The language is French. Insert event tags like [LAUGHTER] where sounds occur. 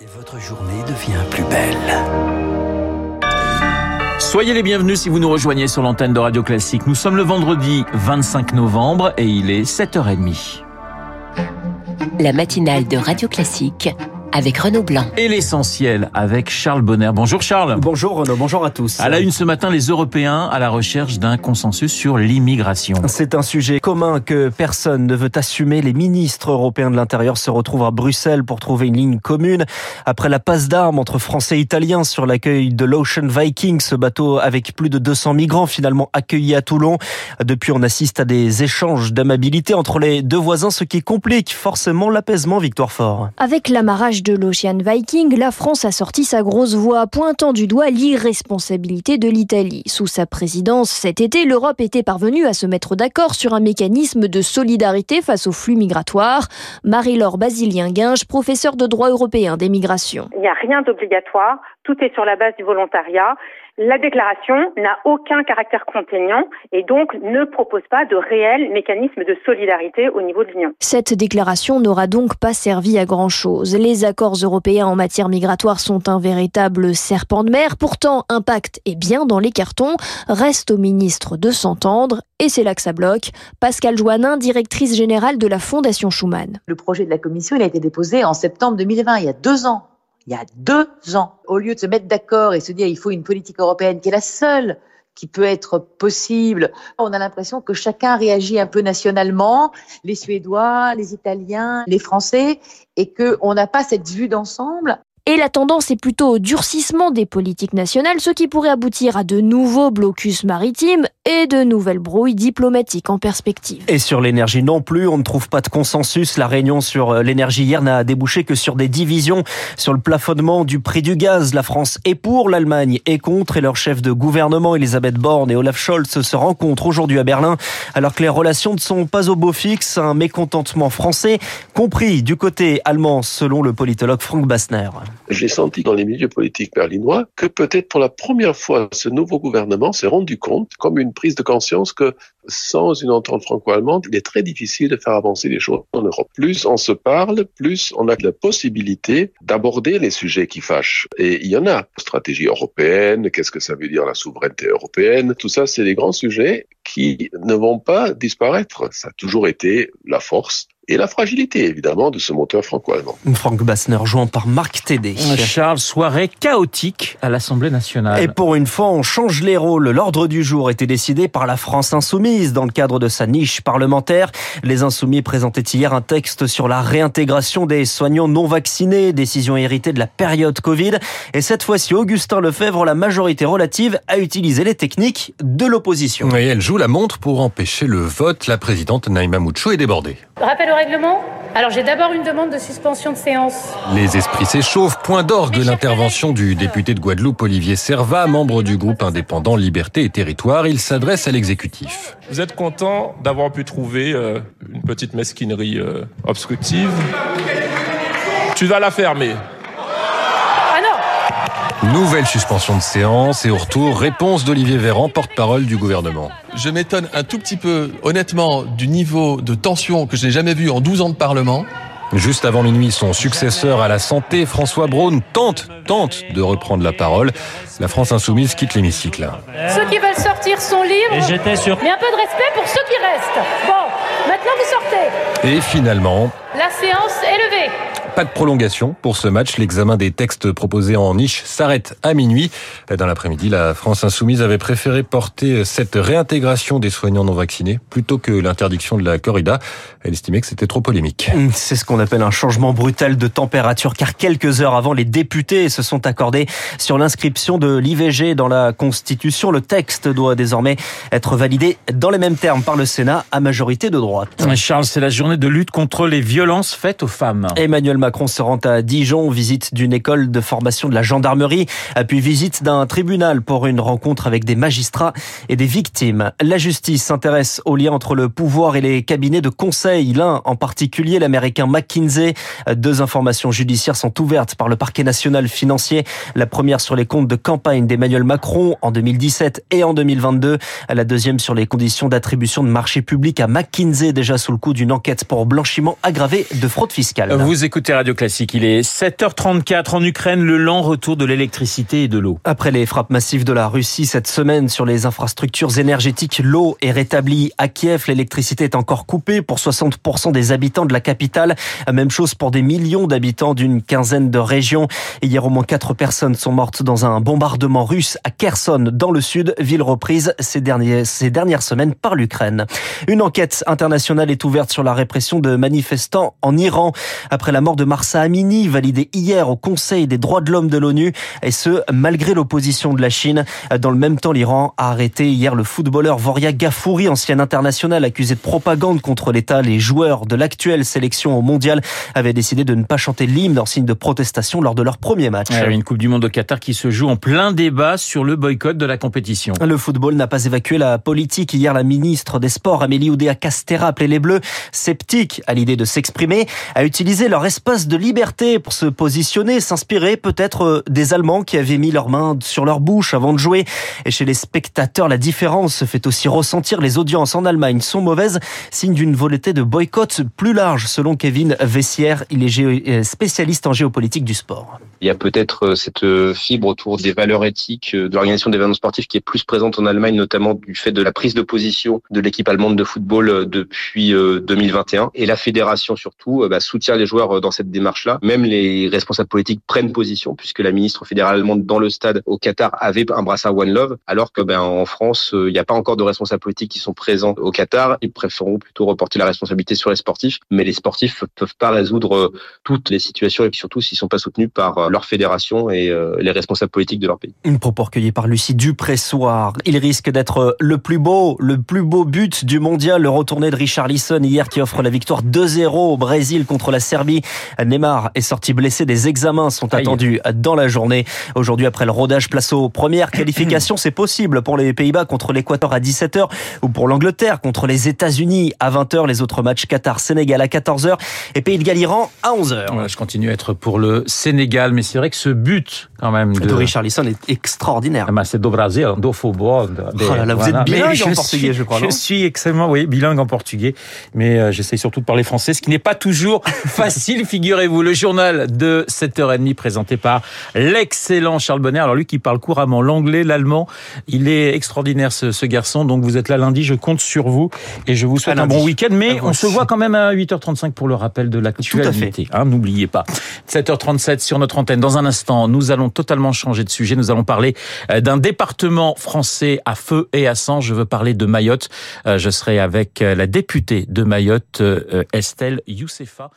Et votre journée devient plus belle. Soyez les bienvenus si vous nous rejoignez sur l'antenne de Radio Classique. Nous sommes le vendredi 25 novembre et il est 7h30. La matinale de Radio Classique avec Renaud Blanc. Et l'essentiel avec Charles Bonner. Bonjour Charles. Bonjour Renaud, bonjour à tous. À la une ce matin, les Européens à la recherche d'un consensus sur l'immigration. C'est un sujet commun que personne ne veut assumer. Les ministres européens de l'Intérieur se retrouvent à Bruxelles pour trouver une ligne commune. Après la passe d'armes entre Français et Italiens sur l'accueil de l'Ocean Viking, ce bateau avec plus de 200 migrants finalement accueillis à Toulon. Depuis, on assiste à des échanges d'amabilité entre les deux voisins, ce qui complique forcément l'apaisement, Victoire Fort. Avec l'amarrage de l'Ocean Viking, la France a sorti sa grosse voix, pointant du doigt l'irresponsabilité de l'Italie. Sous sa présidence cet été, l'Europe était parvenue à se mettre d'accord sur un mécanisme de solidarité face aux flux migratoires. Marie-Laure Basilien-Guinge, professeure de droit européen des migrations. Il n'y a rien d'obligatoire, tout est sur la base du volontariat. La déclaration n'a aucun caractère contraignant et donc ne propose pas de réel mécanisme de solidarité au niveau de l'Union. Cette déclaration n'aura donc pas servi à grand-chose. Les accords européens en matière migratoire sont un véritable serpent de mer. Pourtant, un pacte est bien dans les cartons. Reste au ministre de s'entendre et c'est là que ça bloque. Pascal Joannin, directrice générale de la Fondation Schumann. Le projet de la Commission, il a été déposé en septembre 2020, il y a deux ans il y a deux ans, au lieu de se mettre d'accord et se dire il faut une politique européenne qui est la seule qui peut être possible. On a l'impression que chacun réagit un peu nationalement, les Suédois, les Italiens, les Français, et qu'on n'a pas cette vue d'ensemble. Et la tendance est plutôt au durcissement des politiques nationales, ce qui pourrait aboutir à de nouveaux blocus maritimes et de nouvelles brouilles diplomatiques en perspective. Et sur l'énergie non plus, on ne trouve pas de consensus. La réunion sur euh, l'énergie hier n'a débouché que sur des divisions sur le plafonnement du prix du gaz. La France est pour, l'Allemagne est contre et leur chef de gouvernement Elisabeth Borne et Olaf Scholz se rencontrent aujourd'hui à Berlin alors que les relations ne sont pas au beau fixe. Un mécontentement français compris du côté allemand selon le politologue Frank Bassner. J'ai senti dans les milieux politiques berlinois que peut-être pour la première fois ce nouveau gouvernement s'est rendu compte comme une prise de conscience que sans une entente franco-allemande, il est très difficile de faire avancer les choses en Europe. Plus on se parle, plus on a la possibilité d'aborder les sujets qui fâchent. Et il y en a. Stratégie européenne, qu'est-ce que ça veut dire la souveraineté européenne? Tout ça, c'est des grands sujets qui ne vont pas disparaître. Ça a toujours été la force et la fragilité, évidemment, de ce moteur franco-allemand. Franck Bassner, jouant par Marc Tédé. Charles, soirée chaotique à l'Assemblée nationale. Et pour une fois, on change les rôles. L'ordre du jour était décidé par la France insoumise dans le cadre de sa niche parlementaire. Les insoumis présentaient hier un texte sur la réintégration des soignants non vaccinés, décision héritée de la période Covid. Et cette fois-ci, Augustin Lefebvre, la majorité relative, a utilisé les techniques de l'opposition. Et elle joue la montre pour empêcher le vote. La présidente Naïma Moucho est débordée. Rappel règlement? Alors j'ai d'abord une demande de suspension de séance. Les esprits s'échauffent. Point d'orgue de l'intervention du député de Guadeloupe Olivier Servat, membre du groupe indépendant Liberté et Territoire. Il s'adresse à l'exécutif. Vous êtes content d'avoir pu trouver euh, une petite mesquinerie euh, obstructive? Tu vas la fermer. Nouvelle suspension de séance et au retour, réponse d'Olivier Véran, porte-parole du gouvernement. Je m'étonne un tout petit peu, honnêtement, du niveau de tension que je n'ai jamais vu en 12 ans de Parlement. Juste avant minuit, son successeur à la santé, François Braun, tente, tente de reprendre la parole. La France insoumise quitte l'hémicycle. Ceux qui veulent sortir sont libres. Et j'étais sûr. Mais un peu de respect pour ceux qui restent. Bon, maintenant vous sortez. Et finalement... La séance est levée. Pas de prolongation pour ce match. L'examen des textes proposés en niche s'arrête à minuit. Dans l'après-midi, la France insoumise avait préféré porter cette réintégration des soignants non vaccinés plutôt que l'interdiction de la corrida. Elle estimait que c'était trop polémique. C'est ce qu'on appelle un changement brutal de température car quelques heures avant, les députés se sont accordés sur l'inscription de l'IVG dans la Constitution. Le texte doit désormais être validé dans les mêmes termes par le Sénat à majorité de droite. Charles, c'est la journée de lutte contre les violences faites aux femmes. Emmanuel Macron se rend à Dijon, visite d'une école de formation de la gendarmerie, puis visite d'un tribunal pour une rencontre avec des magistrats et des victimes. La justice s'intéresse au lien entre le pouvoir et les cabinets de conseil. L'un en particulier, l'américain McKinsey. Deux informations judiciaires sont ouvertes par le parquet national financier. La première sur les comptes de campagne d'Emmanuel Macron en 2017 et en 2022. La deuxième sur les conditions d'attribution de marchés publics à McKinsey, déjà sous le coup d'une enquête pour blanchiment aggravé de fraude fiscale. Vous écoutez Radio Classique. Il est 7h34 en Ukraine, le lent retour de l'électricité et de l'eau. Après les frappes massives de la Russie cette semaine sur les infrastructures énergétiques, l'eau est rétablie à Kiev. L'électricité est encore coupée pour 60% des habitants de la capitale. Même chose pour des millions d'habitants d'une quinzaine de régions. Hier, au moins quatre personnes sont mortes dans un bombardement russe à Kherson, dans le sud, ville reprise ces, derniers, ces dernières semaines par l'Ukraine. Une enquête internationale est ouverte sur la répression de manifestants en Iran après la mort de Marsa Amini, validée hier au Conseil des droits de l'homme de l'ONU, et ce, malgré l'opposition de la Chine. Dans le même temps, l'Iran a arrêté hier le footballeur Voria Gafouri, ancien international accusé de propagande contre l'État. Les joueurs de l'actuelle sélection au mondial avaient décidé de ne pas chanter l'hymne en signe de protestation lors de leur premier match. une Coupe du Monde au Qatar qui se joue en plein débat sur le boycott de la compétition. Le football n'a pas évacué la politique. Hier, la ministre des Sports, Amélie Oudéa-Castera, appelait les Bleus sceptiques à l'idée de s'exprimer, à utiliser leur espace de liberté pour se positionner, s'inspirer peut-être euh, des Allemands qui avaient mis leurs mains sur leur bouche avant de jouer. Et chez les spectateurs, la différence se fait aussi ressentir. Les audiences en Allemagne sont mauvaises, signe d'une volonté de boycott plus large, selon Kevin Vessière. Il est euh, spécialiste en géopolitique du sport. Il y a peut-être euh, cette fibre autour des valeurs éthiques de l'organisation d'événements sportifs qui est plus présente en Allemagne, notamment du fait de la prise de position de l'équipe allemande de football depuis 2021. Et la fédération surtout bah, soutient les joueurs dans cette démarche-là. Même les responsables politiques prennent position, puisque la ministre fédérale allemande dans le stade au Qatar avait un brassard One Love, alors que ben, en France, il n'y a pas encore de responsables politiques qui sont présents au Qatar. Ils préféreront plutôt reporter la responsabilité sur les sportifs, mais les sportifs peuvent pas résoudre toutes les situations et surtout s'ils sont pas soutenus par leur fédération et les responsables politiques de leur pays. Une propos recueillie par Lucie Dupressoir. Il risque d'être le plus beau, le plus beau but du mondial, le retourné de Richarlison hier qui offre la victoire 2-0 au Brésil contre la Serbie. Neymar est sorti blessé. Des examens sont attendus dans la journée. Aujourd'hui, après le rodage, place aux premières qualifications. C'est possible pour les Pays-Bas contre l'Équateur à 17h ou pour l'Angleterre contre les États-Unis à 20h. Les autres matchs Qatar-Sénégal à 14h et Pays de Galles-Iran à 11h. je continue à être pour le Sénégal, mais c'est vrai que ce but, quand même, de, de Richarlison est extraordinaire. Ah, c'est do Brasil, do football. Oh là là, vous êtes bilingue en portugais, je crois. Je suis extrêmement, oui, bilingue en portugais, mais euh, j'essaye surtout de parler français, ce qui n'est pas toujours [LAUGHS] facile, figurez-vous. Le journal de 7h30 présenté par l'excellent Charles Bonner. Alors lui qui parle couramment l'anglais, l'allemand, il est extraordinaire ce, ce, garçon. Donc vous êtes là lundi, je compte sur vous et je vous souhaite un bon week-end. Mais on se voit quand même à 8h35 pour le rappel de l'actualité. Hein, N'oubliez pas. 7h37 sur notre antenne. Dans un instant, nous allons totalement changer de sujet. Nous allons parler d'un département français à feu et à sang. Je veux parler de Mayotte. Je serai avec la députée de Mayotte, Estelle Youssefa.